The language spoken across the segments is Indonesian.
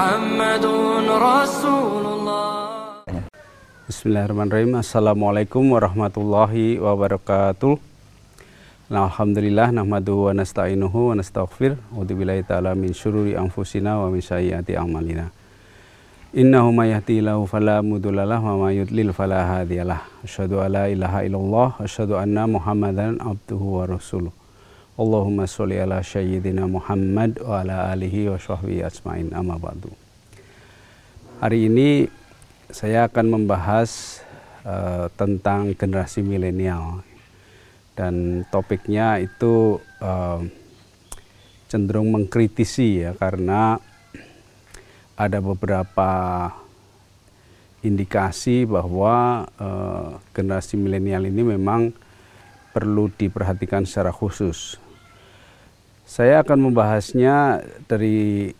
Muhammadun Rasulullah. Bismillahirrahmanirrahim. Assalamualaikum warahmatullahi wabarakatuh. Alhamdulillah nahmaduhu wa nasta'inuhu wa nastaghfir. Wa billahi ta'ala min syururi anfusina wa min sayyiati a'malina. Innahu may yahdihillahu fala mudhillalah wa may yudlil fala hadiyalah Asyhadu ilaha illallah wa anna Muhammadan abduhu wa rasuluh. Allahumma sholli ala sayyidina Muhammad wa ala alihi wa sahbihi asma'in amma ba'du. Hari ini saya akan membahas uh, tentang generasi milenial dan topiknya itu uh, cenderung mengkritisi ya karena ada beberapa indikasi bahwa uh, generasi milenial ini memang perlu diperhatikan secara khusus. Saya akan membahasnya dari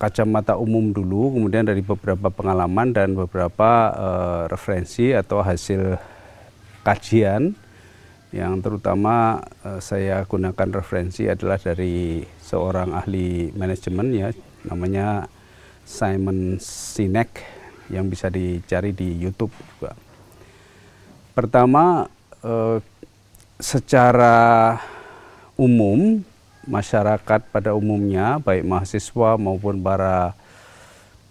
kacamata umum dulu, kemudian dari beberapa pengalaman dan beberapa uh, referensi atau hasil kajian yang terutama uh, saya gunakan referensi adalah dari seorang ahli manajemen ya, namanya Simon Sinek yang bisa dicari di YouTube juga. Pertama, uh, secara umum masyarakat pada umumnya, baik mahasiswa maupun para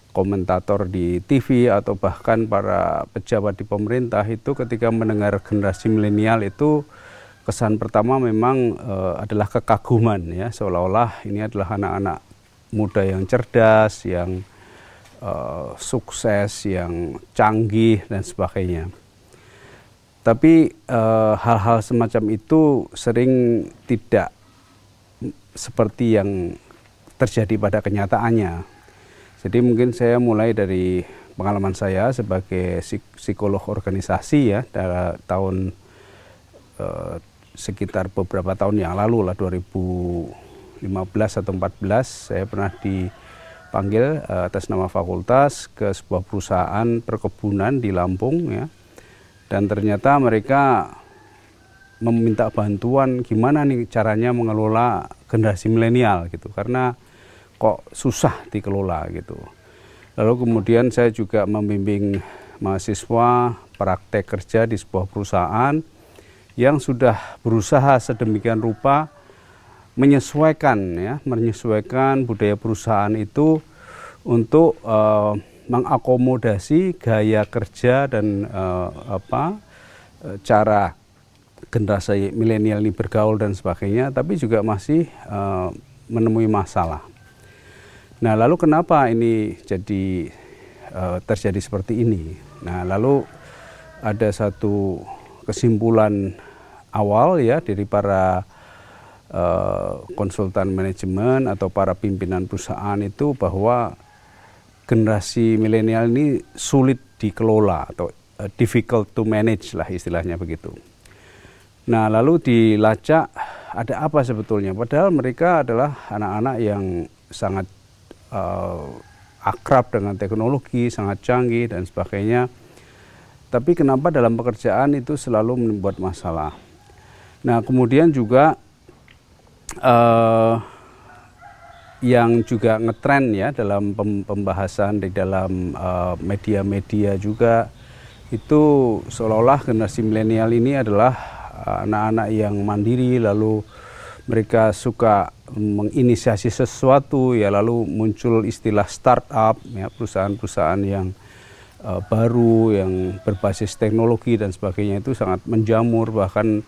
komentator di TV atau bahkan para pejabat di pemerintah itu ketika mendengar generasi milenial itu kesan pertama memang e, adalah kekaguman ya seolah-olah ini adalah anak-anak muda yang cerdas, yang e, sukses, yang canggih dan sebagainya. Tapi hal-hal semacam itu sering tidak seperti yang terjadi pada kenyataannya. Jadi mungkin saya mulai dari pengalaman saya sebagai psikolog organisasi ya dari tahun eh, sekitar beberapa tahun yang lalu lah 2015 atau 14 saya pernah dipanggil eh, atas nama fakultas ke sebuah perusahaan perkebunan di Lampung ya dan ternyata mereka meminta bantuan gimana nih caranya mengelola generasi milenial gitu karena kok susah dikelola gitu. Lalu kemudian saya juga membimbing mahasiswa praktek kerja di sebuah perusahaan yang sudah berusaha sedemikian rupa menyesuaikan ya, menyesuaikan budaya perusahaan itu untuk uh, mengakomodasi gaya kerja dan uh, apa uh, cara generasi milenial ini bergaul dan sebagainya, tapi juga masih uh, menemui masalah. Nah, lalu kenapa ini jadi uh, terjadi seperti ini? Nah, lalu ada satu kesimpulan awal ya dari para uh, konsultan manajemen atau para pimpinan perusahaan itu bahwa generasi milenial ini sulit dikelola atau uh, difficult to manage lah istilahnya begitu. Nah, lalu dilacak ada apa sebetulnya? Padahal mereka adalah anak-anak yang sangat uh, akrab dengan teknologi, sangat canggih dan sebagainya. Tapi kenapa dalam pekerjaan itu selalu membuat masalah? Nah, kemudian juga uh, yang juga ngetren ya dalam pembahasan di dalam uh, media-media juga. Itu seolah-olah generasi milenial ini adalah anak-anak yang mandiri lalu mereka suka menginisiasi sesuatu ya lalu muncul istilah startup ya perusahaan-perusahaan yang uh, baru yang berbasis teknologi dan sebagainya. Itu sangat menjamur bahkan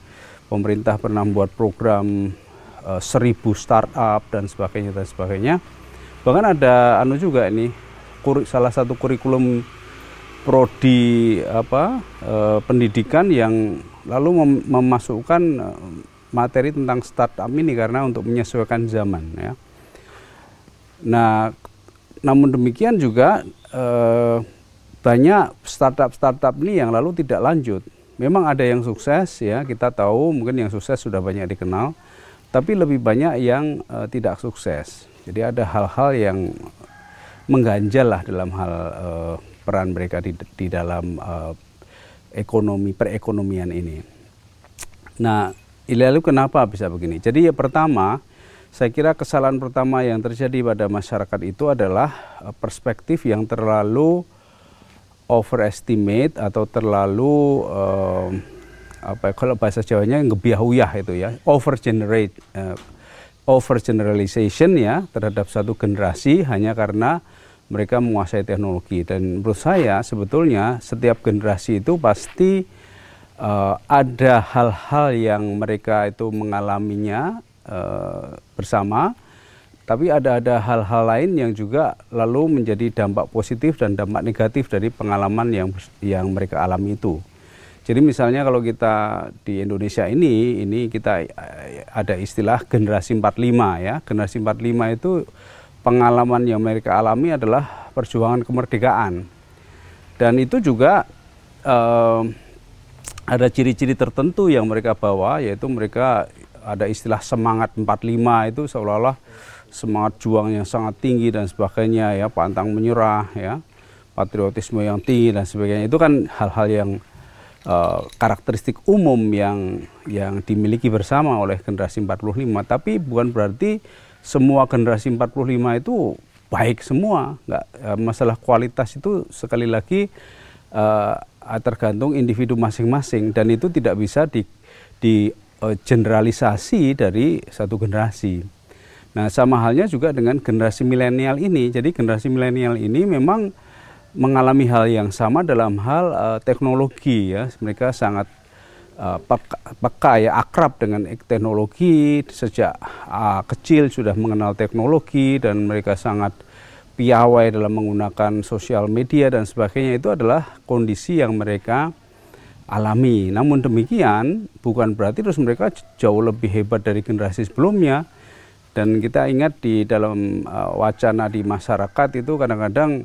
pemerintah pernah membuat program uh, seribu startup dan sebagainya dan sebagainya bahkan ada anu juga ini salah satu kurikulum prodi apa uh, pendidikan yang lalu mem memasukkan eh, materi tentang startup ini karena untuk menyesuaikan zaman ya. Nah, namun demikian juga eh, banyak startup-startup ini yang lalu tidak lanjut. Memang ada yang sukses ya, kita tahu mungkin yang sukses sudah banyak dikenal, tapi lebih banyak yang eh, tidak sukses. Jadi ada hal-hal yang mengganjal lah dalam hal eh, peran mereka di, di dalam eh, ekonomi perekonomian ini. Nah, lalu kenapa bisa begini? Jadi ya pertama saya kira kesalahan pertama yang terjadi pada masyarakat itu adalah uh, perspektif yang terlalu overestimate atau terlalu uh, apa ya, kalau bahasa Jawanya ngebiah-uyah itu ya over generate uh, over generalization ya terhadap satu generasi hanya karena mereka menguasai teknologi dan menurut saya sebetulnya setiap generasi itu pasti uh, ada hal-hal yang mereka itu mengalaminya uh, bersama tapi ada ada hal-hal lain yang juga lalu menjadi dampak positif dan dampak negatif dari pengalaman yang yang mereka alami itu. Jadi misalnya kalau kita di Indonesia ini, ini kita eh, ada istilah generasi 45 ya. Generasi 45 itu pengalaman yang mereka alami adalah perjuangan kemerdekaan. Dan itu juga eh, ada ciri-ciri tertentu yang mereka bawa, yaitu mereka ada istilah semangat 45 itu seolah-olah semangat juang yang sangat tinggi dan sebagainya ya, pantang menyerah ya, patriotisme yang tinggi dan sebagainya. Itu kan hal-hal yang uh, karakteristik umum yang yang dimiliki bersama oleh generasi 45 tapi bukan berarti semua generasi 45 itu baik semua nggak uh, masalah kualitas itu sekali lagi uh, tergantung individu masing-masing dan itu tidak bisa di di uh, generalisasi dari satu generasi. Nah, sama halnya juga dengan generasi milenial ini. Jadi generasi milenial ini memang mengalami hal yang sama dalam hal uh, teknologi ya mereka sangat uh, peka, ya akrab dengan teknologi sejak uh, kecil sudah mengenal teknologi dan mereka sangat piawai dalam menggunakan sosial media dan sebagainya itu adalah kondisi yang mereka alami. Namun demikian bukan berarti terus mereka jauh lebih hebat dari generasi sebelumnya. Dan kita ingat di dalam uh, wacana di masyarakat itu kadang-kadang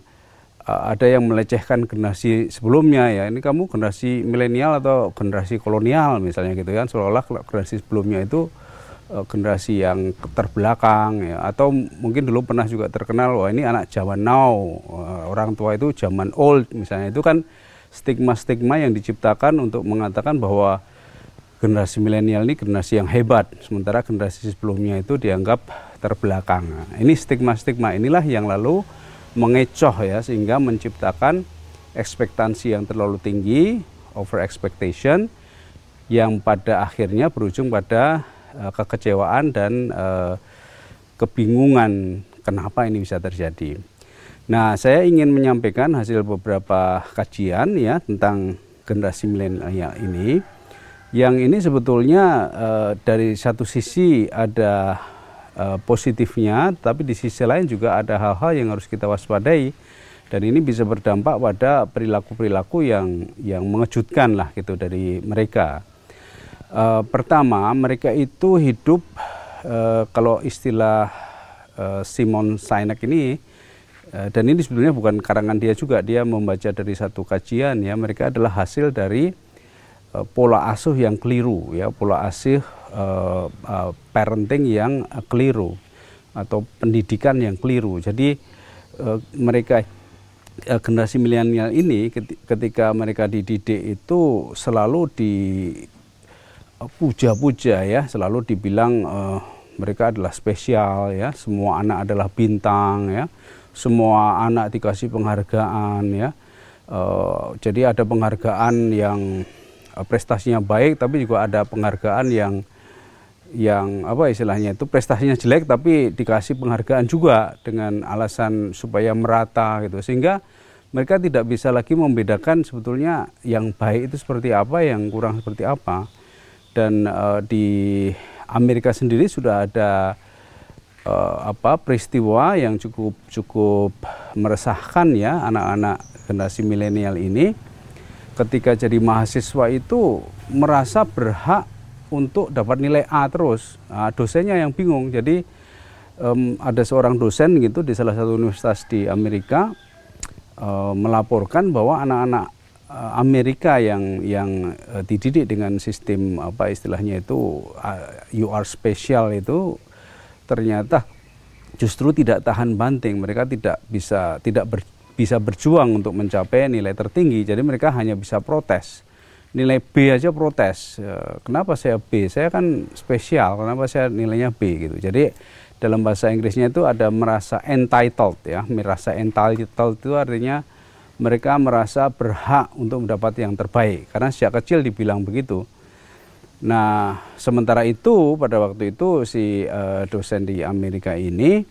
ada yang melecehkan generasi sebelumnya ya. Ini kamu generasi milenial atau generasi kolonial misalnya gitu kan. Seolah-olah generasi sebelumnya itu uh, generasi yang terbelakang ya. Atau mungkin dulu pernah juga terkenal wah ini anak zaman now. Uh, orang tua itu zaman old misalnya. Itu kan stigma-stigma yang diciptakan untuk mengatakan bahwa generasi milenial ini generasi yang hebat sementara generasi sebelumnya itu dianggap terbelakang. Nah, ini stigma-stigma inilah yang lalu mengecoh ya sehingga menciptakan ekspektasi yang terlalu tinggi, over expectation yang pada akhirnya berujung pada uh, kekecewaan dan uh, kebingungan kenapa ini bisa terjadi. Nah, saya ingin menyampaikan hasil beberapa kajian ya tentang generasi milenial ini. Yang ini sebetulnya uh, dari satu sisi ada uh, positifnya, tapi di sisi lain juga ada hal-hal yang harus kita waspadai dan ini bisa berdampak pada perilaku-perilaku yang yang mengejutkan lah gitu dari mereka. Uh, pertama, mereka itu hidup uh, kalau istilah uh, Simon Sinek ini uh, dan ini sebetulnya bukan karangan dia juga, dia membaca dari satu kajian ya, mereka adalah hasil dari uh, pola asuh yang keliru ya, pola asuh uh, uh, parenting yang uh, keliru atau pendidikan yang keliru. Jadi uh, mereka uh, generasi milenial ini ketika mereka dididik itu selalu di puja-puja ya, selalu dibilang uh, mereka adalah spesial ya, semua anak adalah bintang ya, semua anak dikasih penghargaan ya. Uh, jadi ada penghargaan yang prestasinya baik, tapi juga ada penghargaan yang yang apa istilahnya itu prestasinya jelek tapi dikasih penghargaan juga dengan alasan supaya merata gitu. Sehingga mereka tidak bisa lagi membedakan sebetulnya yang baik itu seperti apa yang kurang seperti apa. Dan uh, di Amerika sendiri sudah ada uh, apa peristiwa yang cukup cukup meresahkan ya anak-anak generasi milenial ini. Ketika jadi mahasiswa itu merasa berhak untuk dapat nilai A terus. Nah, dosennya yang bingung. Jadi um, ada seorang dosen gitu di salah satu universitas di Amerika uh, melaporkan bahwa anak-anak uh, Amerika yang yang uh, dididik dengan sistem apa istilahnya itu uh, you are special itu ternyata justru tidak tahan banting. Mereka tidak bisa tidak ber, bisa berjuang untuk mencapai nilai tertinggi. Jadi mereka hanya bisa protes. Nilai B aja protes. Ya, kenapa saya B? Saya kan spesial. Kenapa saya nilainya B gitu. Jadi dalam bahasa Inggrisnya itu ada merasa entitled ya. Merasa entitled itu artinya mereka merasa berhak untuk mendapat yang terbaik karena sejak kecil dibilang begitu. Nah, sementara itu pada waktu itu si uh, dosen di Amerika ini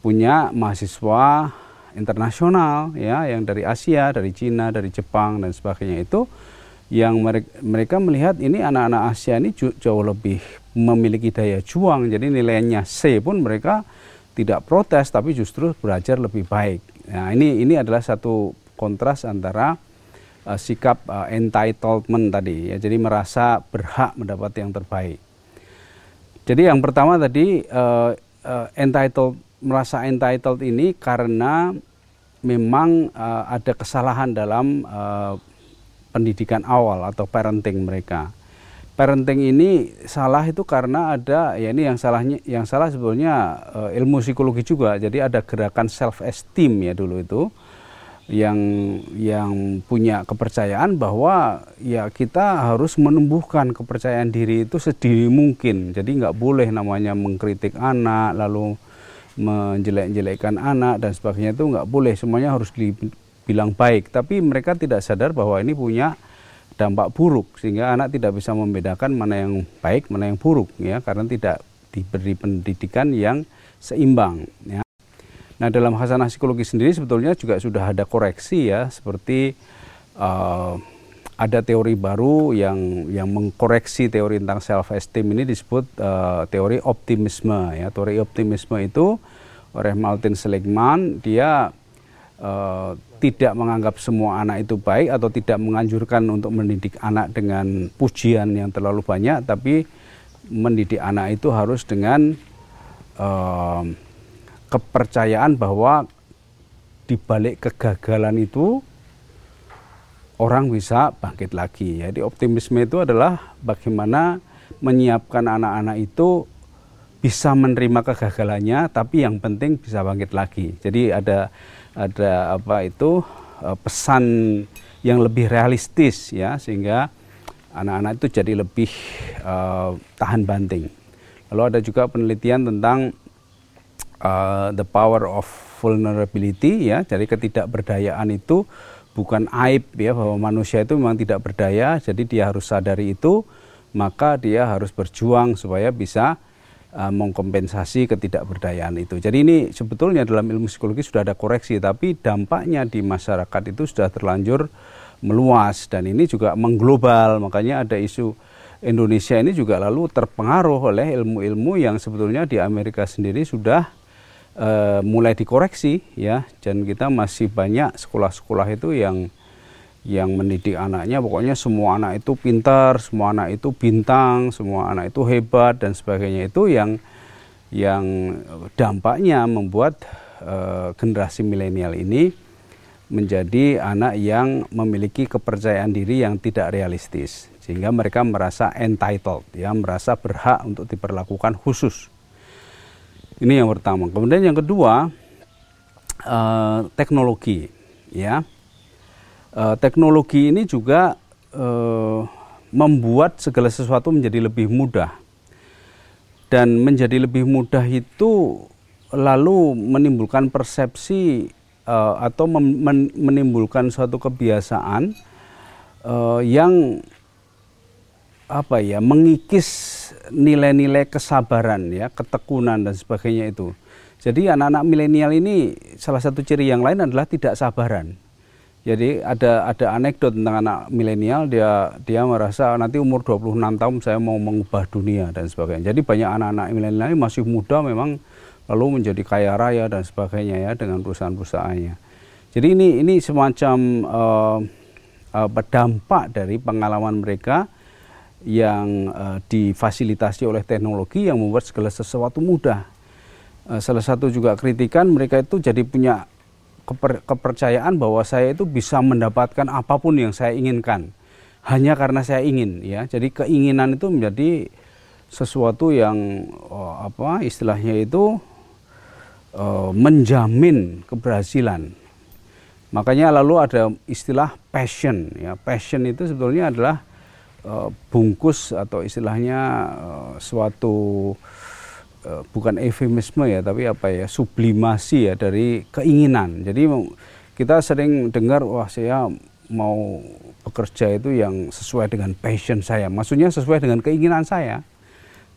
punya mahasiswa internasional ya yang dari Asia, dari Cina, dari Jepang dan sebagainya itu yang mereka melihat ini anak-anak Asia ini jauh lebih memiliki daya juang jadi nilainya C pun mereka tidak protes tapi justru belajar lebih baik. Nah, ini ini adalah satu kontras antara uh, sikap uh, entitlement tadi ya jadi merasa berhak mendapat yang terbaik. Jadi yang pertama tadi uh, uh, entitled merasa entitled ini karena memang uh, ada kesalahan dalam uh, pendidikan awal atau parenting mereka. Parenting ini salah itu karena ada ya ini yang salahnya yang salah sebetulnya uh, ilmu psikologi juga. Jadi ada gerakan self esteem ya dulu itu yang yang punya kepercayaan bahwa ya kita harus menumbuhkan kepercayaan diri itu sedini mungkin. Jadi nggak boleh namanya mengkritik anak lalu menjelek-jelekkan anak dan sebagainya itu nggak boleh. Semuanya harus di, bilang baik, tapi mereka tidak sadar bahwa ini punya dampak buruk sehingga anak tidak bisa membedakan mana yang baik, mana yang buruk ya karena tidak diberi pendidikan yang seimbang ya. Nah, dalam hasanah psikologi sendiri sebetulnya juga sudah ada koreksi ya seperti uh, ada teori baru yang yang mengkoreksi teori tentang self esteem ini disebut uh, teori optimisme ya. Teori optimisme itu oleh Martin Seligman dia uh, tidak menganggap semua anak itu baik atau tidak menganjurkan untuk mendidik anak dengan pujian yang terlalu banyak, tapi mendidik anak itu harus dengan uh, kepercayaan bahwa di balik kegagalan itu orang bisa bangkit lagi. Jadi optimisme itu adalah bagaimana menyiapkan anak-anak itu bisa menerima kegagalannya, tapi yang penting bisa bangkit lagi. Jadi ada ada apa itu uh, pesan yang lebih realistis ya sehingga anak-anak itu jadi lebih uh, tahan banting. Lalu ada juga penelitian tentang uh, the power of vulnerability ya, jadi ketidakberdayaan itu bukan aib ya bahwa manusia itu memang tidak berdaya, jadi dia harus sadari itu, maka dia harus berjuang supaya bisa uh, mengkompensasi ketidakberdayaan itu. Jadi ini sebetulnya dalam ilmu psikologi sudah ada koreksi, tapi dampaknya di masyarakat itu sudah terlanjur meluas dan ini juga mengglobal. Makanya ada isu Indonesia ini juga lalu terpengaruh oleh ilmu-ilmu yang sebetulnya di Amerika sendiri sudah uh, mulai dikoreksi ya. Dan kita masih banyak sekolah-sekolah itu yang yang mendidik anaknya pokoknya semua anak itu pintar, semua anak itu bintang, semua anak itu hebat dan sebagainya. Itu yang yang dampaknya membuat uh, generasi milenial ini menjadi anak yang memiliki kepercayaan diri yang tidak realistis. Sehingga mereka merasa entitled ya merasa berhak untuk diperlakukan khusus. Ini yang pertama. Kemudian yang kedua uh, teknologi ya uh, teknologi ini juga uh, membuat segala sesuatu menjadi lebih mudah. Dan menjadi lebih mudah itu lalu menimbulkan persepsi uh, atau menimbulkan suatu kebiasaan uh, yang apa ya mengikis nilai-nilai kesabaran ya ketekunan dan sebagainya itu. Jadi anak-anak milenial ini salah satu ciri yang lain adalah tidak sabaran jadi ada ada anekdot tentang anak milenial dia dia merasa nanti umur 26 tahun saya mau mengubah dunia dan sebagainya. Jadi banyak anak-anak milenial masih muda memang lalu menjadi kaya raya dan sebagainya ya dengan perusahaan-perusahaannya. Jadi ini ini semacam uh, uh, dari pengalaman mereka yang uh, difasilitasi oleh teknologi yang membuat segala sesuatu mudah. Uh, salah satu juga kritikan mereka itu jadi punya keper, kepercayaan bahwa saya itu bisa mendapatkan apa pun yang saya inginkan. Hanya karena saya ingin ya. Jadi keinginan itu menjadi sesuatu yang oh, apa istilahnya itu oh, menjamin keberhasilan. Makanya lalu ada istilah passion ya. Passion itu sebetulnya adalah uh, bungkus atau istilahnya uh, suatu bukan eufemisme ya tapi apa ya sublimasi ya dari keinginan. Jadi kita sering dengar wah saya mau bekerja itu yang sesuai dengan passion saya. Maksudnya sesuai dengan keinginan saya.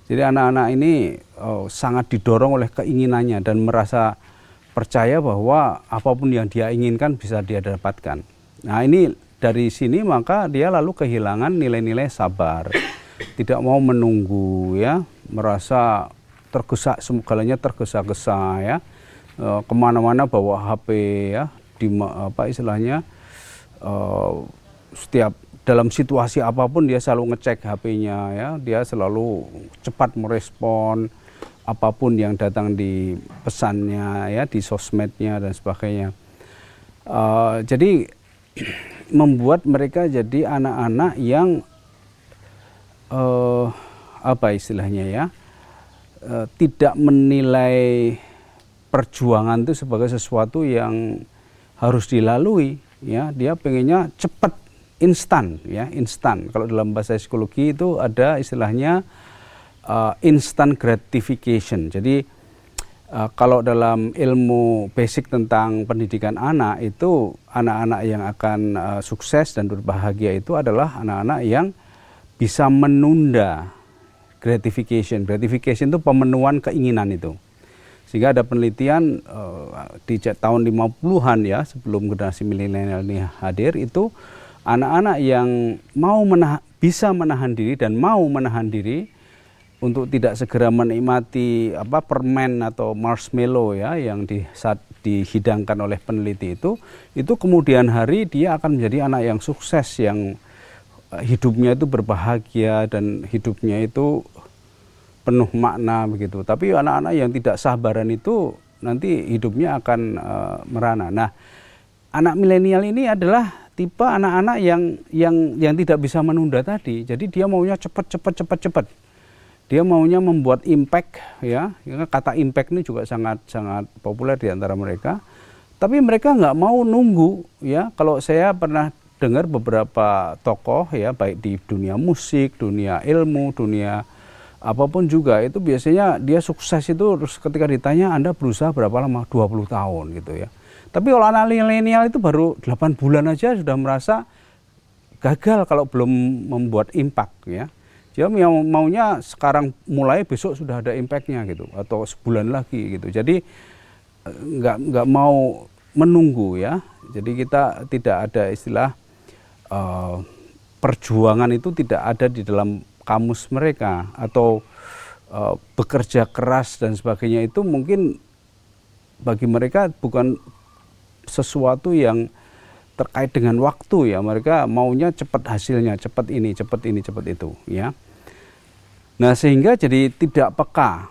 Jadi anak-anak ini oh, sangat didorong oleh keinginannya dan merasa percaya bahwa apa pun yang dia inginkan bisa dia dapatkan. Nah ini dari sini maka dia lalu kehilangan nilai-nilai sabar, tidak mau menunggu ya, merasa tergesa segalanya tergesa-gesa ya, e, ke mana-mana bawa HP ya, di apa istilahnya e, setiap dalam situasi apa pun dia selalu ngecek HP-nya ya, dia selalu cepat merespon apa pun yang datang di pesannya ya, di sosmednya dan sebagainya. Uh, jadi membuat mereka jadi anak-anak yang uh, apa istilahnya ya, tidak menilai perjuangan itu sebagai sesuatu yang harus dilalui ya, dia pengennya cepat instan ya instan. Kalau dalam bahasa psikologi itu ada istilahnya uh, instant gratification. Jadi uh, kalau dalam ilmu basic tentang pendidikan anak itu anak-anak yang akan uh, sukses dan berbahagia itu adalah anak-anak yang bisa menunda gratification. Gratification itu pemenuhan keinginan itu. Sehingga ada penelitian uh, di tahun 50-an ya sebelum generasi milenial ini hadir itu anak-anak yang mau menahan, bisa menahan diri dan mau menahan diri untuk tidak segera menikmati apa permen atau marshmallow ya yang di saat dihidangkan oleh peneliti itu itu kemudian hari dia akan menjadi anak yang sukses yang eh, hidupnya itu berbahagia dan hidupnya itu penuh makna begitu tapi anak-anak yang tidak sabaran itu nanti hidupnya akan uh, merana nah anak milenial ini adalah tipe anak-anak yang yang yang tidak bisa menunda tadi. Jadi dia maunya cepat cepat cepat cepat. Dia maunya membuat impact ya. Kata impact ini juga sangat sangat populer di antara mereka. Tapi mereka nggak mau nunggu ya. Kalau saya pernah dengar beberapa tokoh ya baik di dunia musik, dunia ilmu, dunia apa pun juga itu biasanya dia sukses itu terus ketika ditanya Anda berusaha berapa lama? 20 tahun gitu ya tapi kalau anak milenial itu baru 8 bulan aja sudah merasa gagal kalau belum membuat impact ya. Dia maunya sekarang mulai besok sudah ada impactnya gitu atau sebulan lagi gitu. Jadi nggak nggak mau menunggu ya. Jadi kita tidak ada istilah uh, perjuangan itu tidak ada di dalam kamus mereka atau uh, bekerja keras dan sebagainya itu mungkin bagi mereka bukan sesuatu yang terkait dengan waktu ya. Mereka maunya cepat hasilnya cepat ini cepat ini cepat itu ya. Nah sehingga jadi tidak peka.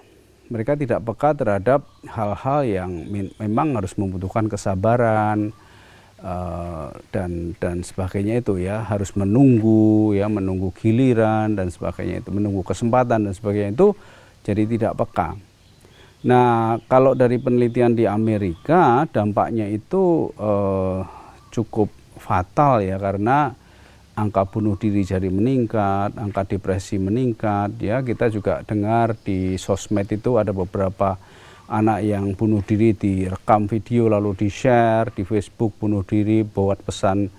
Mereka tidak peka terhadap hal-hal yang memang harus membutuhkan kesabaran uh, dan dan sebagainya itu ya harus menunggu ya menunggu giliran dan sebagainya itu menunggu kesempatan dan sebagainya itu jadi tidak peka Nah, kalau dari penelitian di Amerika, dampaknya itu eh, cukup fatal ya karena angka bunuh diri jadi meningkat, angka depresi meningkat. Ya, kita juga dengar di sosmed itu ada beberapa anak yang bunuh diri direkam video lalu di share di Facebook bunuh diri, buat pesan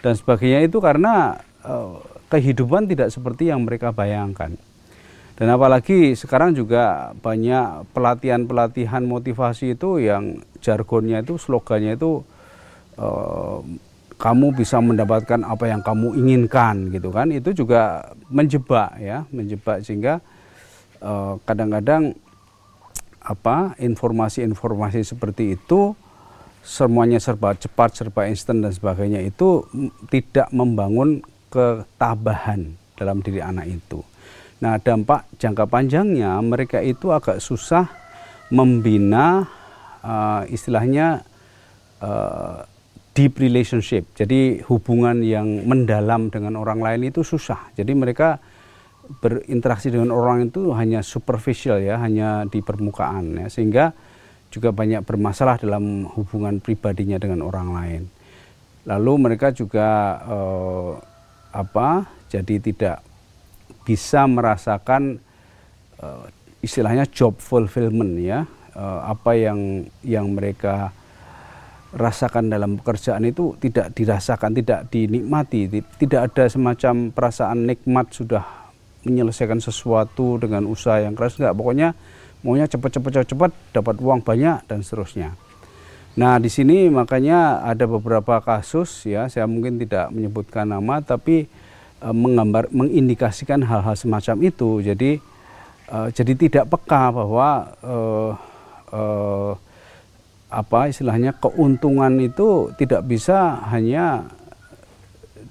dan sebagainya itu karena eh, kehidupan tidak seperti yang mereka bayangkan. Dan apalagi sekarang juga banyak pelatihan-pelatihan motivasi itu yang jargonnya itu, slogannya itu eh, kamu bisa mendapatkan apa yang kamu inginkan gitu kan. Itu juga menjebak ya, menjebak sehingga eh, kadang-kadang apa informasi-informasi seperti itu semuanya serba cepat, serba instan dan sebagainya itu tidak membangun ketabahan dalam diri anak itu. Nah, dampak jangka panjangnya mereka itu agak susah membina uh, istilahnya uh, deep relationship. Jadi hubungan yang mendalam dengan orang lain itu susah. Jadi mereka berinteraksi dengan orang itu hanya superficial ya, hanya di permukaan ya, sehingga juga banyak bermasalah dalam hubungan pribadinya dengan orang lain. Lalu mereka juga uh, apa jadi tidak bisa merasakan uh, istilahnya job fulfillment ya. Uh, apa yang yang mereka rasakan dalam pekerjaan itu tidak dirasakan tidak dinikmati. Tidak ada semacam perasaan nikmat sudah menyelesaikan sesuatu dengan usaha yang keras enggak. Pokoknya maunya cepat-cepat cepat dapat uang banyak dan seterusnya. Nah, di sini makanya ada beberapa kasus ya, saya mungkin tidak menyebutkan nama tapi e, menggambar mengindikasikan hal-hal semacam itu. Jadi e, jadi tidak peka bahwa e, e, apa istilahnya keuntungan itu tidak bisa hanya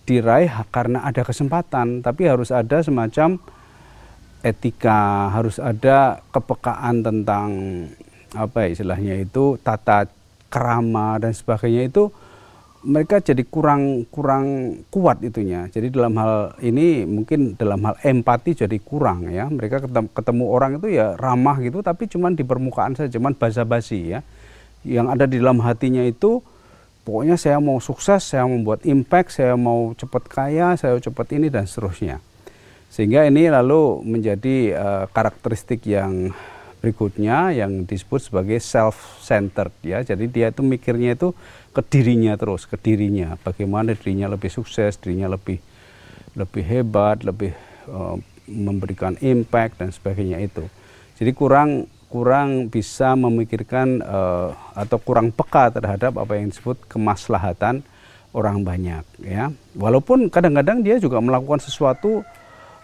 diraih karena ada kesempatan, tapi harus ada semacam etika, harus ada kepekaan tentang apa istilahnya itu tata kerama dan sebagainya itu mereka jadi kurang kurang kuat itunya. Jadi dalam hal ini mungkin dalam hal empati jadi kurang ya. Mereka ketemu, ketemu orang itu ya ramah gitu tapi cuman di permukaan saja, cuman basa-basi ya. Yang ada di dalam hatinya itu pokoknya saya mau sukses, saya mau membuat impact, saya mau cepat kaya, saya cepat ini dan seterusnya. Sehingga ini lalu menjadi uh, karakteristik yang berikutnya yang disebut sebagai self centered ya. Jadi dia itu mikirnya itu ke dirinya terus, ke dirinya. Bagaimana dirinya lebih sukses, dirinya lebih lebih hebat, lebih uh, memberikan impact dan sebagainya itu. Jadi kurang kurang bisa memikirkan uh, atau kurang peka terhadap apa yang disebut kemaslahatan orang banyak ya. Walaupun kadang-kadang dia juga melakukan sesuatu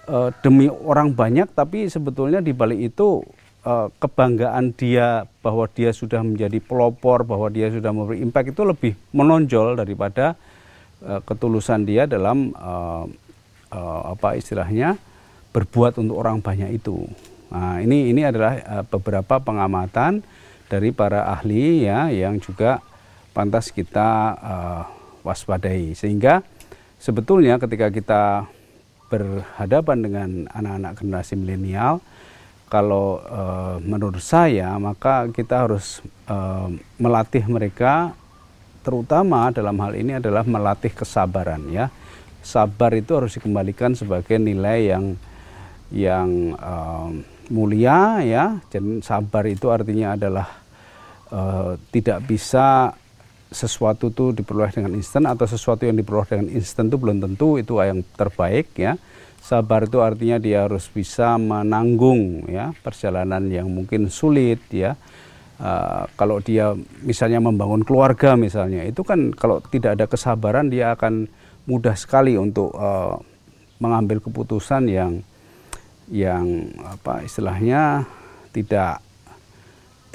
uh, demi orang banyak tapi sebetulnya di balik itu uh, kebanggaan dia bahwa dia sudah menjadi pelopor, bahwa dia sudah memberi impact itu lebih menonjol daripada uh, ketulusan dia dalam uh, uh, apa istilahnya berbuat untuk orang banyak itu. Nah, ini ini adalah uh, beberapa pengamatan dari para ahli ya yang juga pantas kita uh, waspadai. Sehingga sebetulnya ketika kita berhadapan dengan anak-anak generasi milenial kalau uh, menurut saya maka kita harus uh, melatih mereka terutama dalam hal ini adalah melatih kesabaran ya. Sabar itu harus dikembalikan sebagai nilai yang yang uh, mulia ya dan sabar itu artinya adalah uh, tidak bisa sesuatu itu diperoleh dengan instan atau sesuatu yang diperoleh dengan instan itu belum tentu itu yang terbaik ya Sabar itu artinya dia harus bisa menanggung ya perjalanan yang mungkin sulit ya. Uh, kalau dia misalnya membangun keluarga misalnya itu kan kalau tidak ada kesabaran dia akan mudah sekali untuk uh, mengambil keputusan yang yang apa istilahnya tidak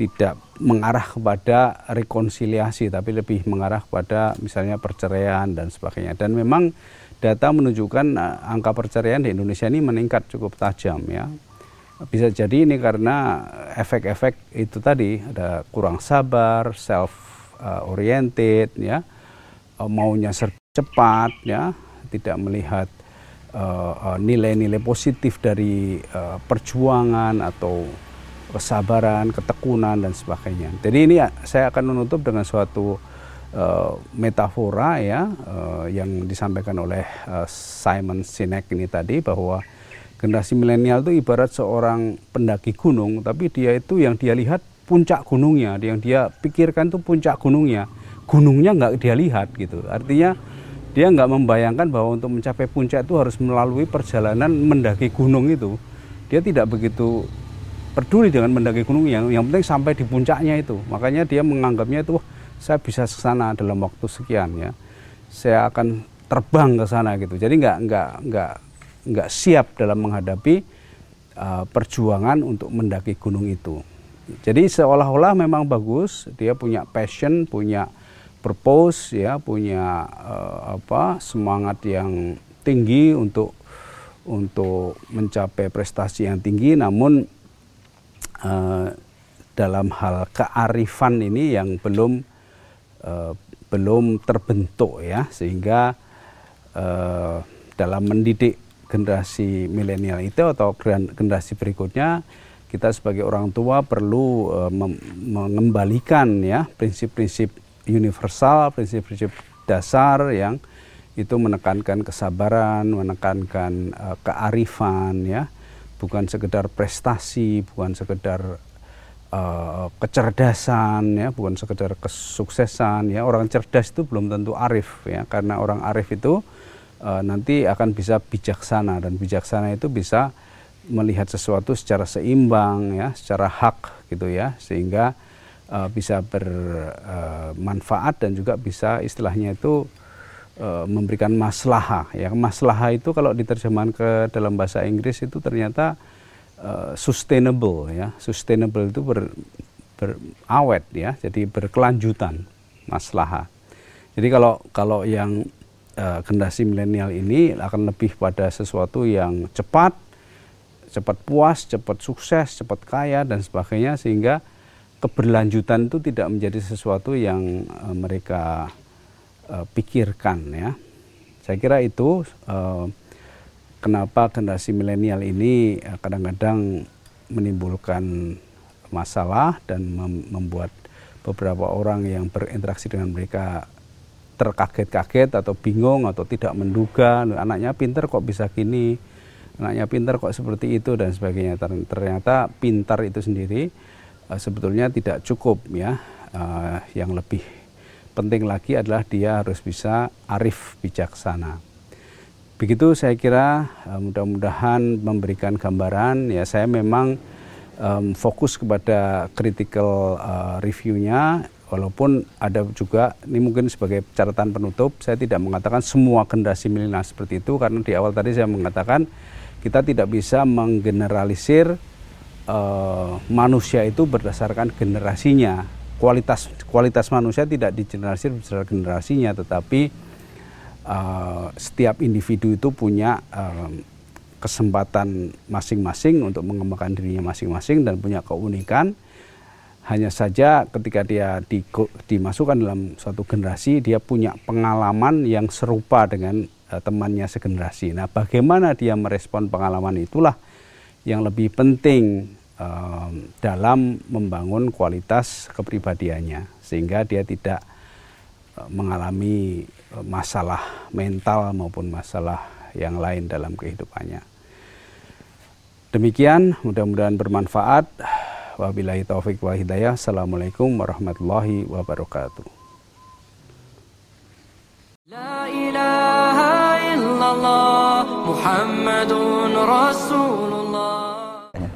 tidak mengarah kepada rekonsiliasi tapi lebih mengarah kepada misalnya perceraian dan sebagainya. Dan memang data menunjukkan uh, angka perceraian di Indonesia ini meningkat cukup tajam ya. Bisa jadi ini karena efek-efek itu tadi ada kurang sabar, self uh, oriented ya, uh, maunya cepat ya, tidak melihat nilai-nilai uh, positif dari uh, perjuangan atau kesabaran, ketekunan dan sebagainya. Jadi ini saya akan menutup dengan suatu uh, metafora ya uh, yang disampaikan oleh uh, Simon Sinek ini tadi bahwa generasi milenial itu ibarat seorang pendaki gunung tapi dia itu yang dia lihat puncak gunungnya. Yang dia pikirkan itu puncak gunungnya. Gunungnya nggak dia lihat gitu. Artinya dia nggak membayangkan bahwa untuk mencapai puncak itu harus melalui perjalanan mendaki gunung itu. Dia tidak begitu peduli dengan mendaki gunung. Yang yang penting sampai di puncaknya itu. Makanya dia menganggapnya itu saya bisa ke sana dalam waktu sekian ya. Saya akan terbang ke sana gitu. Jadi nggak nggak nggak nggak siap dalam menghadapi uh, perjuangan untuk mendaki gunung itu. Jadi seolah-olah memang bagus dia punya passion punya purpose ya punya uh, apa semangat yang tinggi untuk untuk mencapai prestasi yang tinggi. Namun uh, dalam hal kearifan ini yang belum uh, belum terbentuk ya sehingga uh, dalam mendidik generasi milenial itu atau generasi berikutnya kita sebagai orang tua perlu uh, mengembalikan ya prinsip-prinsip universal, prinsip-prinsip dasar yang itu menekankan kesabaran, menekankan uh, kearifan ya, bukan sekedar prestasi, bukan sekedar uh, kecerdasan ya, bukan sekedar kesuksesan ya. Orang cerdas itu belum tentu arif ya, karena orang arif itu uh, nanti akan bisa bijaksana dan bijaksana itu bisa melihat sesuatu secara seimbang ya, secara hak gitu ya, sehingga uh, bisa bermanfaat uh, dan juga bisa istilahnya itu uh, memberikan maslaha ya. Maslaha itu kalau diterjemahkan ke dalam bahasa Inggris itu ternyata uh, sustainable ya. Sustainable itu ber, berawet ya. Jadi berkelanjutan maslaha. Jadi kalau kalau yang generasi milenial ini akan lebih pada sesuatu yang cepat cepat puas cepat sukses cepat kaya dan sebagainya sehingga keberlanjutan itu tidak menjadi sesuatu yang uh, mereka uh, pikirkan ya. Saya kira itu uh, kenapa generasi milenial ini kadang-kadang menimbulkan masalah dan mem membuat beberapa orang yang berinteraksi dengan mereka terkaget-kaget atau bingung atau tidak menduga anaknya pinter kok bisa gini anaknya pinter kok seperti itu dan sebagainya ternyata pintar itu sendiri sebetulnya tidak cukup ya. Uh, yang lebih penting lagi adalah dia harus bisa arif bijaksana. Begitu saya kira uh, mudah-mudahan memberikan gambaran ya saya memang um, fokus kepada critical uh, reviewnya walaupun ada juga ini mungkin sebagai catatan penutup saya tidak mengatakan semua generasi milenial seperti itu karena di awal tadi saya mengatakan kita tidak bisa menggeneralisir uh, manusia itu berdasarkan generasinya. Kualitas kualitas manusia tidak digeneralisir berdasarkan generasinya, tetapi uh, setiap individu itu punya uh, kesempatan masing-masing untuk mengembangkan dirinya masing-masing dan punya keunikan. Hanya saja ketika dia di, dimasukkan dalam suatu generasi, dia punya pengalaman yang serupa dengan uh, temannya segenerasi. Nah, bagaimana dia merespon pengalaman itulah yang lebih penting dalam membangun kualitas kepribadiannya sehingga dia tidak uh, mengalami uh, masalah mental maupun masalah yang lain dalam kehidupannya. Demikian, mudah-mudahan bermanfaat. Wabillahi taufik wa hidayah. Assalamualaikum warahmatullahi wabarakatuh. La ilaha illallah Muhammadun Rasulullah